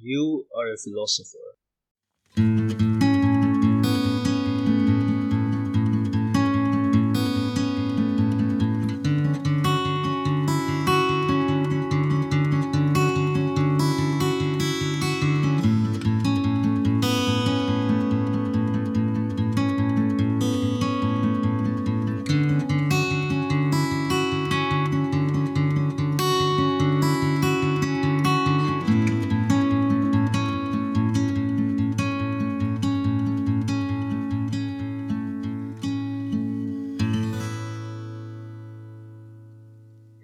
You are a philosopher.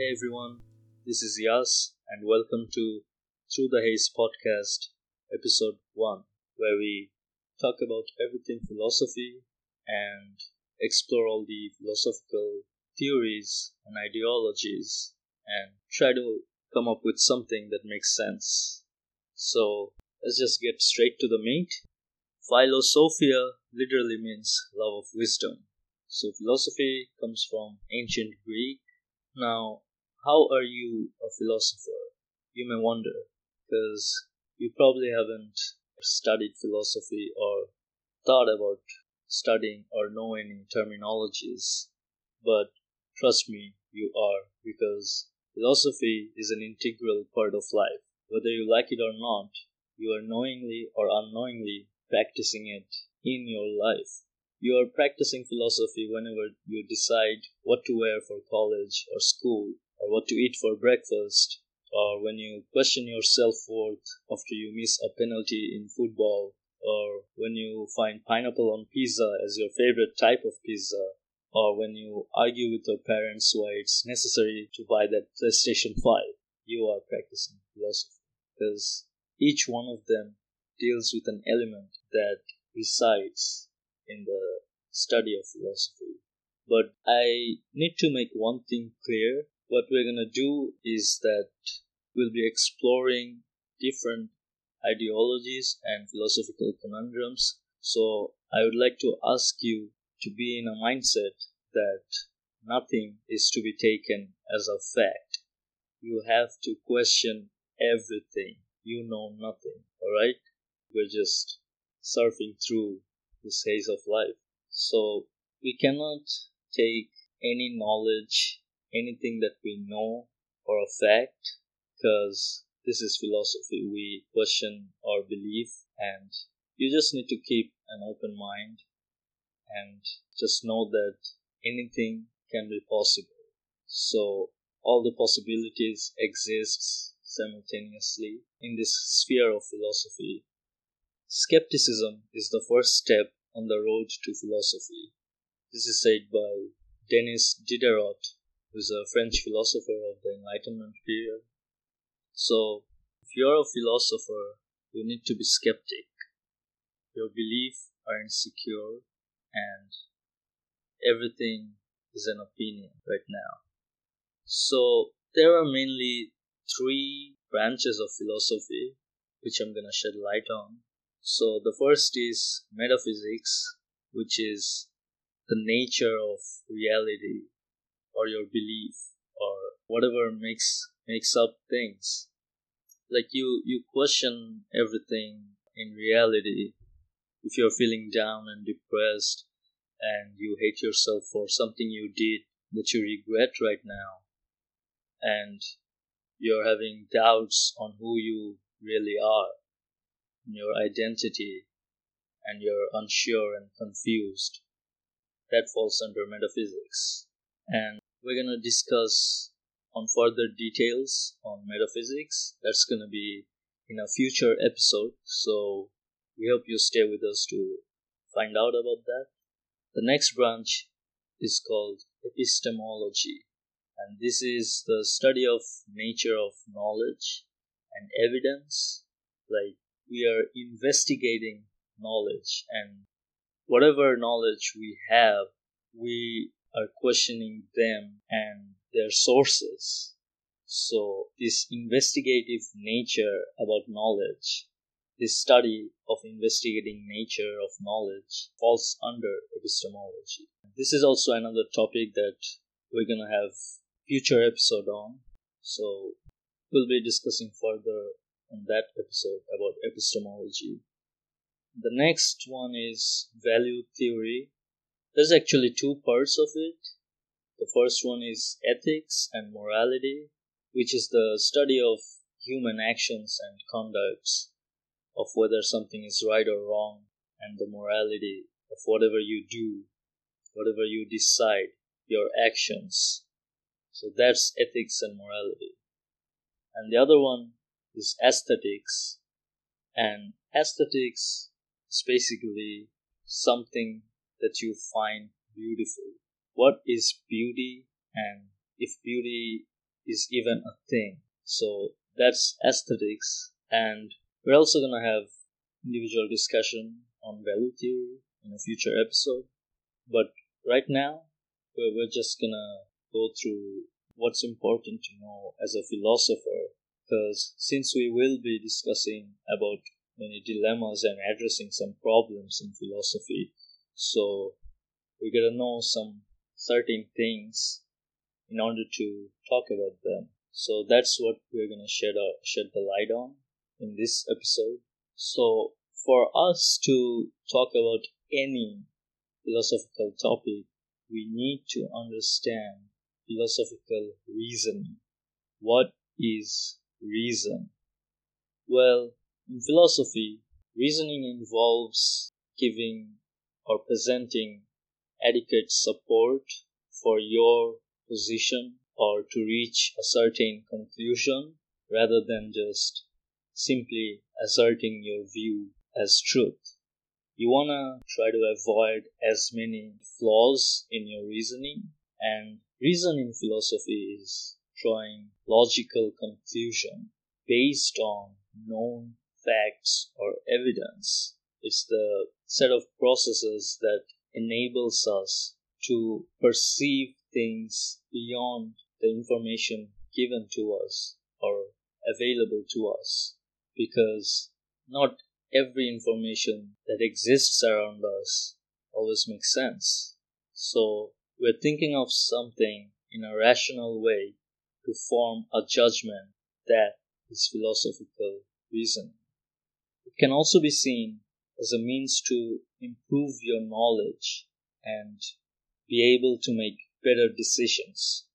Hey everyone, this is Yas, and welcome to Through the Haze podcast, episode 1, where we talk about everything philosophy and explore all the philosophical theories and ideologies and try to come up with something that makes sense. So, let's just get straight to the meat. Philosophia literally means love of wisdom. So, philosophy comes from ancient Greek. Now, how are you a philosopher? You may wonder, because you probably haven't studied philosophy or thought about studying or know any terminologies. But trust me, you are, because philosophy is an integral part of life. Whether you like it or not, you are knowingly or unknowingly practicing it in your life. You are practicing philosophy whenever you decide what to wear for college or school, or what to eat for breakfast, or when you question your self worth after you miss a penalty in football, or when you find pineapple on pizza as your favorite type of pizza, or when you argue with your parents why it's necessary to buy that PlayStation 5. You are practicing philosophy because each one of them deals with an element that resides in the study of philosophy. But I need to make one thing clear. What we're going to do is that we'll be exploring different ideologies and philosophical conundrums. So I would like to ask you to be in a mindset that nothing is to be taken as a fact. You have to question everything. You know nothing, alright? We're just surfing through this haze of life. So we cannot take any knowledge, anything that we know for a fact, because this is philosophy. We question our belief, and you just need to keep an open mind and just know that anything can be possible. So all the possibilities exist simultaneously in this sphere of philosophy. Skepticism is the first step on the road to philosophy. This is said by Denis Diderot, who is a French philosopher of the Enlightenment period. So, if you're a philosopher, you need to be skeptic. Your beliefs are insecure and everything is an opinion right now. So, there are mainly three branches of philosophy which I'm gonna shed light on. So, the first is metaphysics, which is the nature of reality or your belief or whatever makes makes up things. Like you you question everything in reality. If you're feeling down and depressed and you hate yourself for something you did that you regret right now and you're having doubts on who you really are your identity and you're unsure and confused that falls under metaphysics and we're going to discuss on further details on metaphysics. That's going to be in a future episode. So we hope you stay with us to find out about that. The next branch is called epistemology. And this is the study of nature of knowledge and evidence. Like we are investigating knowledge and whatever knowledge we have we questioning them and their sources so this investigative nature about knowledge this study of investigating nature of knowledge falls under epistemology this is also another topic that we're going to have future episode on so we'll be discussing further on that episode about epistemology. The next one is value theory. There's actually two parts of it. The first one is ethics and morality, which is the study of human actions and conducts, of whether something is right or wrong, and the morality of whatever you do, whatever you decide, your actions. So that's ethics and morality. And the other one is aesthetics. And aesthetics is basically something that you find beautiful. What is beauty and if beauty is even a thing? So that's aesthetics. And we're also going to have individual discussion on value theory in a future episode. But right now, we're just going to go through what's important to know as a philosopher because since we will be discussing about many dilemmas and addressing some problems in philosophy so we gotta know some certain things in order to talk about them. So that's what we're gonna shed a, shed the light on in this episode. So for us to talk about any philosophical topic we need to understand philosophical reasoning. What is reason? Well, in philosophy, reasoning involves giving or presenting adequate support for your position or to reach a certain conclusion rather than just simply asserting your view as truth. You want to try to avoid as many flaws in your reasoning, and reason in philosophy is drawing logical conclusion based on known facts or evidence. It's the set of processes that enables us to perceive things beyond the information given to us or available to us because not every information that exists around us always makes sense. So we're thinking of something in a rational way to form a judgment that is philosophical reason. It can also be seen as a means to improve your knowledge and be able to make better decisions.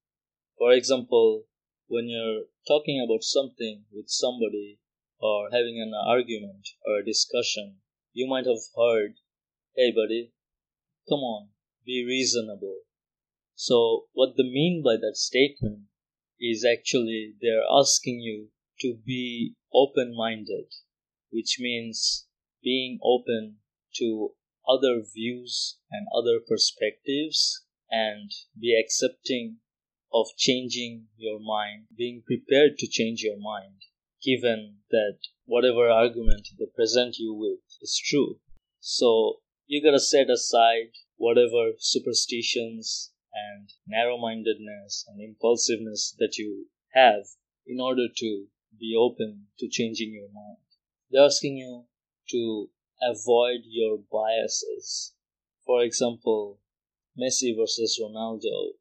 For example, when you're talking about something with somebody or having an argument or a discussion, you might have heard, Hey buddy, come on, be reasonable. So, what they mean by that statement is actually they're asking you to be open minded, which means being open to other views and other perspectives and be accepting of changing your mind, being prepared to change your mind, given that whatever argument they present you with is true. So you gotta set aside whatever superstitions and narrow mindedness and impulsiveness that you have in order to be open to changing your mind. They're asking you to avoid your biases. For example, Messi versus Ronaldo.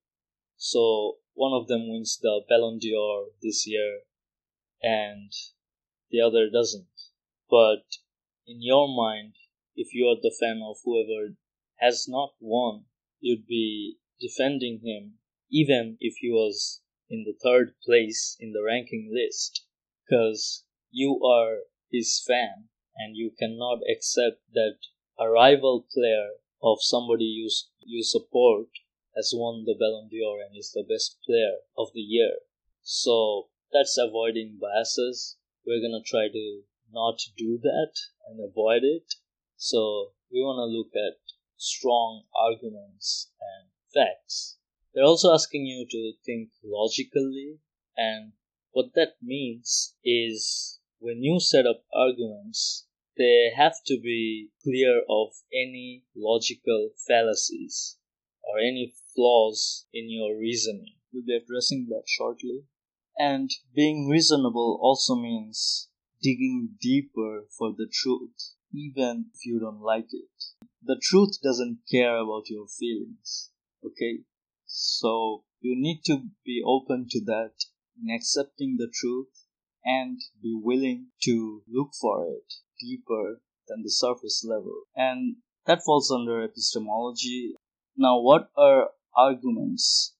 So one of them wins the Ballon d'Or this year and the other doesn't. But in your mind, if you are the fan of whoever has not won, you'd be defending him even if he was in the third place in the ranking list because you are his fan and you cannot accept that a rival player of somebody you, you support has won the Ballon d'Or and is the best player of the year. So that's avoiding biases. We're gonna try to not do that and avoid it. So we want to look at strong arguments and facts. They're also asking you to think logically, and what that means is when you set up arguments, they have to be clear of any logical fallacies or any flaws in your reasoning. We'll be addressing that shortly. And being reasonable also means digging deeper for the truth, even if you don't like it. The truth doesn't care about your feelings. Okay? So you need to be open to that in accepting the truth and be willing to look for it deeper than the surface level. And that falls under epistemology. Now, what are arguments?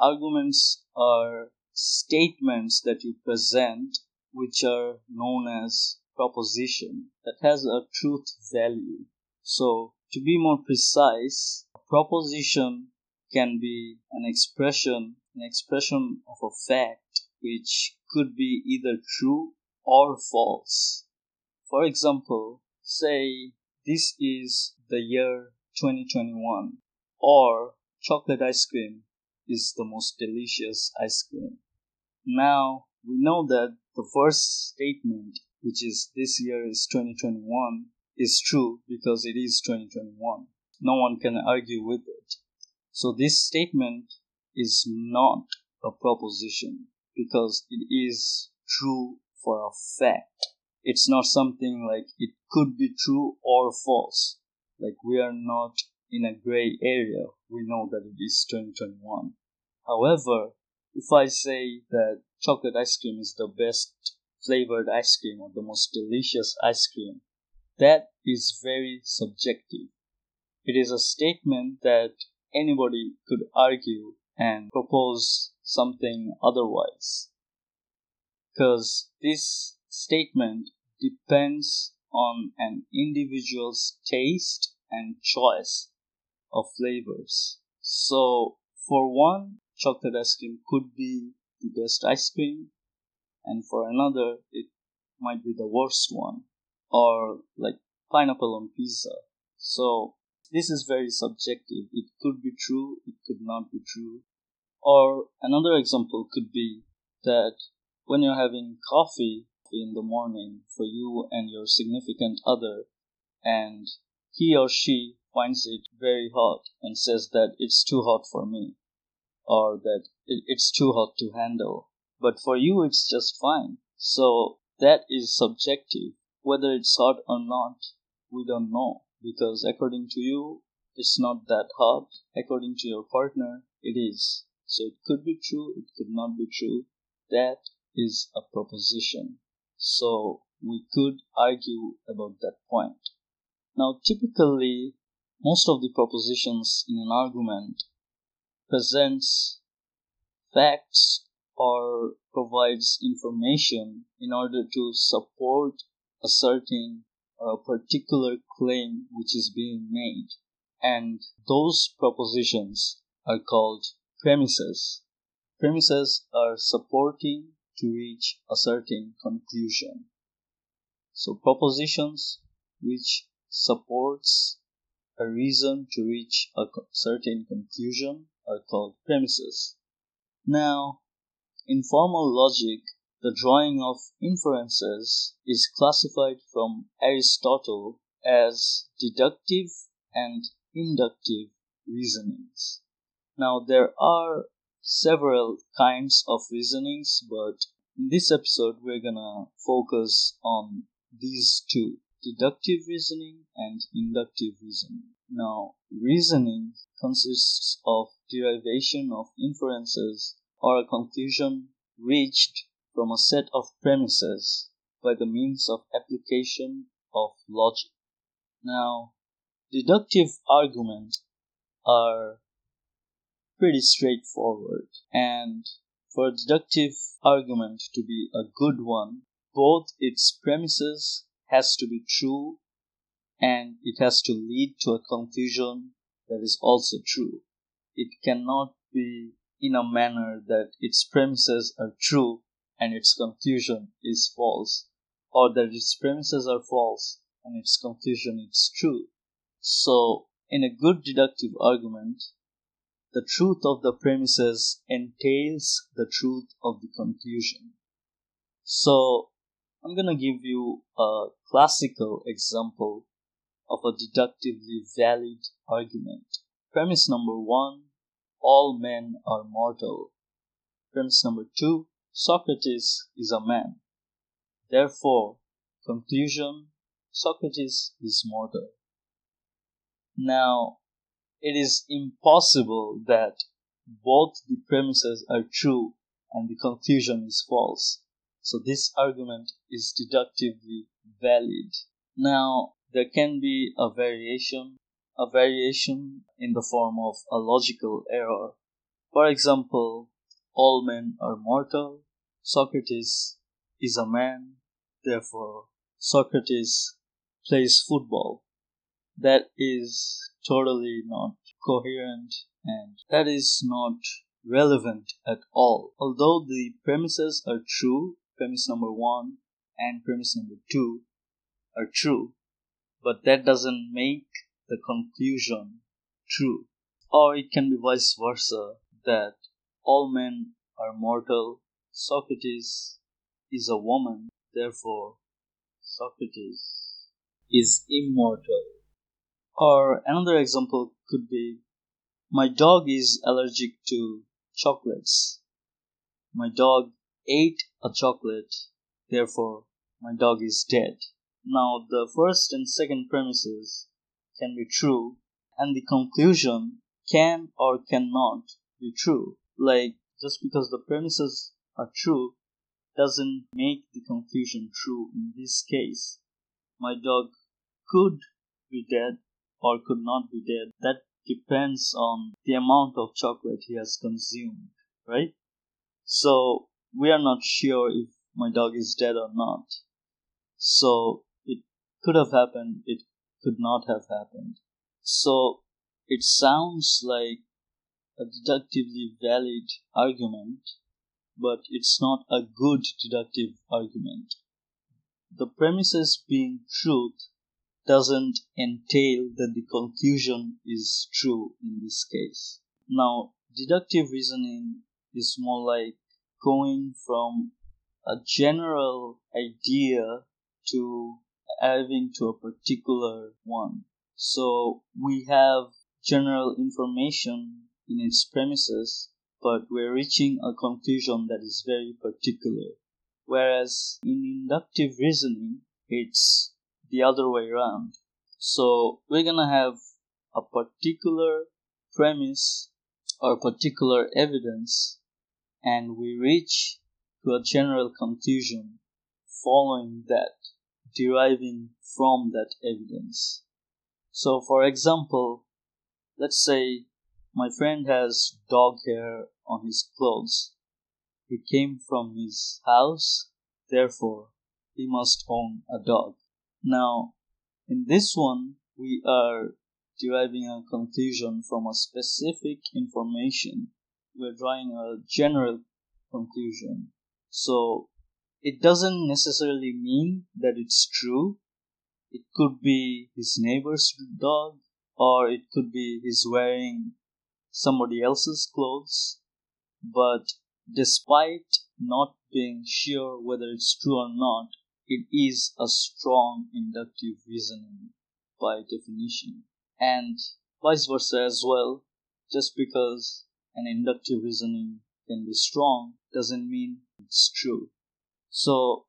Arguments are statements that you present which are known as proposition that has a truth value. So, to be more precise, a proposition can be an expression, an expression of a fact which could be either true or false. For example, say this is the year 2021 or chocolate ice cream is the most delicious ice cream. Now, we know that the first statement, which is this year is 2021, is true because it is 2021. No one can argue with it. So this statement is not a proposition because it is true for a fact. It's not something like it could be true or false. Like we are not in a gray area. We know that it is 2021. However, if I say that chocolate ice cream is the best flavored ice cream or the most delicious ice cream, that is very subjective. It is a statement that anybody could argue and propose something otherwise. Because this statement depends on an individual's taste and choice of flavors. So, for one, chocolate ice cream could be the best ice cream, and for another, it might be the worst one, or like pineapple on pizza. So, this is very subjective. It could be true, it could not be true. Or another example could be that when you're having coffee in the morning for you and your significant other, and he or she finds it very hot and says that it's too hot for me, or that it's too hot to handle. But for you, it's just fine. So that is subjective. Whether it's hot or not, we don't know because according to you, it's not that hot. According to your partner, it is. So it could be true, it could not be true. That is a proposition. So we could argue about that point. Now, typically, most of the propositions in an argument presents facts or provides information in order to support a certain or a particular claim which is being made. And those propositions are called premises. Premises are supporting to reach a certain conclusion. So propositions which supports a reason to reach a certain conclusion are called premises. Now, in formal logic, the drawing of inferences is classified from Aristotle as deductive and inductive reasonings. Now, there are several kinds of reasonings, but in this episode, we're gonna focus on these two deductive reasoning and inductive reasoning. Now, reasoning consists of derivation of inferences or a conclusion reached from a set of premises by the means of application of logic. Now, deductive arguments are pretty straightforward, and for a deductive argument to be a good one, both its premises has to be true and it has to lead to a conclusion that is also true. It cannot be in a manner that its premises are true and its conclusion is false, or that its premises are false and its conclusion is true. So, in a good deductive argument, the truth of the premises entails the truth of the conclusion. So, I'm gonna give you a classical example of a deductively valid argument. Premise number one all men are mortal. Premise number two Socrates is a man. Therefore, conclusion Socrates is mortal. Now, it is impossible that both the premises are true and the conclusion is false. So this argument is deductively valid. Now, there can be a variation, a variation in the form of a logical error. For example, all men are mortal, Socrates is a man, therefore Socrates plays football. That is totally not coherent and that is not relevant at all. Although the premises are true, premise number one and premise number two are true, but that doesn't make the conclusion true. Or it can be vice versa that all men are mortal, Socrates is a woman, therefore Socrates is immortal. Or another example could be my dog is allergic to chocolates. My dog ate a chocolate, therefore my dog is dead. Now the first and second premises can be true and the conclusion can or cannot be true. Like just because the premises are true doesn't make the conclusion true in this case. My dog could be dead or could not be dead. That depends on the amount of chocolate he has consumed, right? So we are not sure if my dog is dead or not. So it could have happened, it could not have happened. So it sounds like a deductively valid argument, but it's not a good deductive argument. The premises being truth doesn't entail that the conclusion is true in this case. Now, deductive reasoning is more like going from a general idea to arriving to a particular one. So we have general information in its premises, but we're reaching a conclusion that is very particular. Whereas in inductive reasoning, it's the other way around. So we're gonna have a particular premise or particular evidence and we reach to a general conclusion following that, deriving from that evidence. So for example, let's say my friend has dog hair on his clothes. He came from his house, therefore he must own a dog. Now, in this one, we are deriving a conclusion from a specific information. We're drawing a general conclusion. So, it doesn't necessarily mean that it's true. It could be his neighbor's dog, or it could be he's wearing somebody else's clothes. But despite not being sure whether it's true or not, it is a strong inductive reasoning by definition. And vice versa as well, just because an inductive reasoning can be strong doesn't mean it's true. So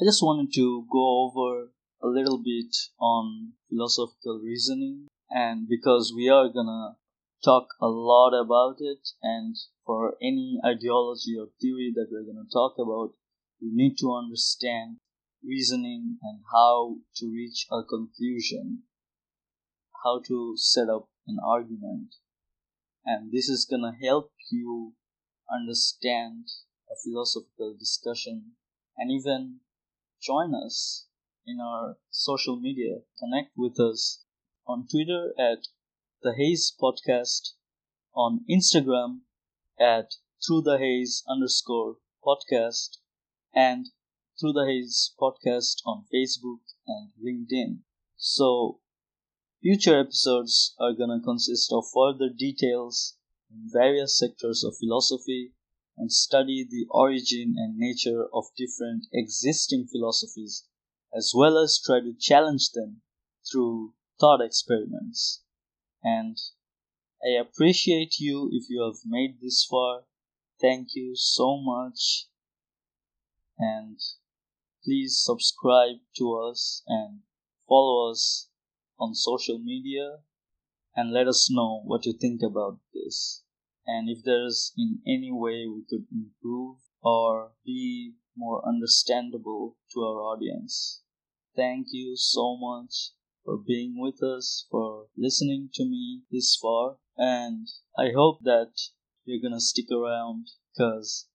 I just wanted to go over a little bit on philosophical reasoning and because we are gonna talk a lot about it and for any ideology or theory that we're gonna talk about, we need to understand reasoning and how to reach a conclusion, how to set up an argument. And this is gonna help you understand a philosophical discussion and even join us in our social media. Connect with us on Twitter at the Haze Podcast, on Instagram at through the haze underscore podcast, and through the Haze podcast on Facebook and LinkedIn. So, future episodes are gonna consist of further details in various sectors of philosophy and study the origin and nature of different existing philosophies, as well as try to challenge them through thought experiments. And I appreciate you if you have made this far. Thank you so much. And please subscribe to us and follow us on social media and let us know what you think about this and if there's in any way we could improve or be more understandable to our audience. Thank you so much for being with us, for listening to me this far, and I hope that you're gonna stick around because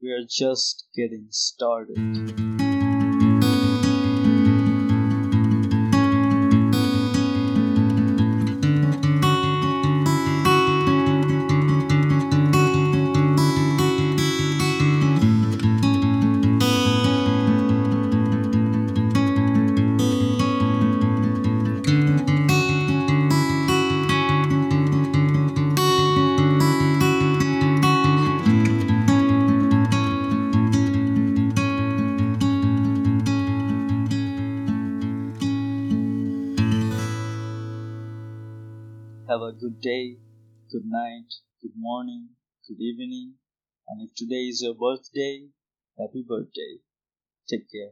we are just getting started. Good day, good night, good morning, good evening, and if today is your birthday, happy birthday. Take care.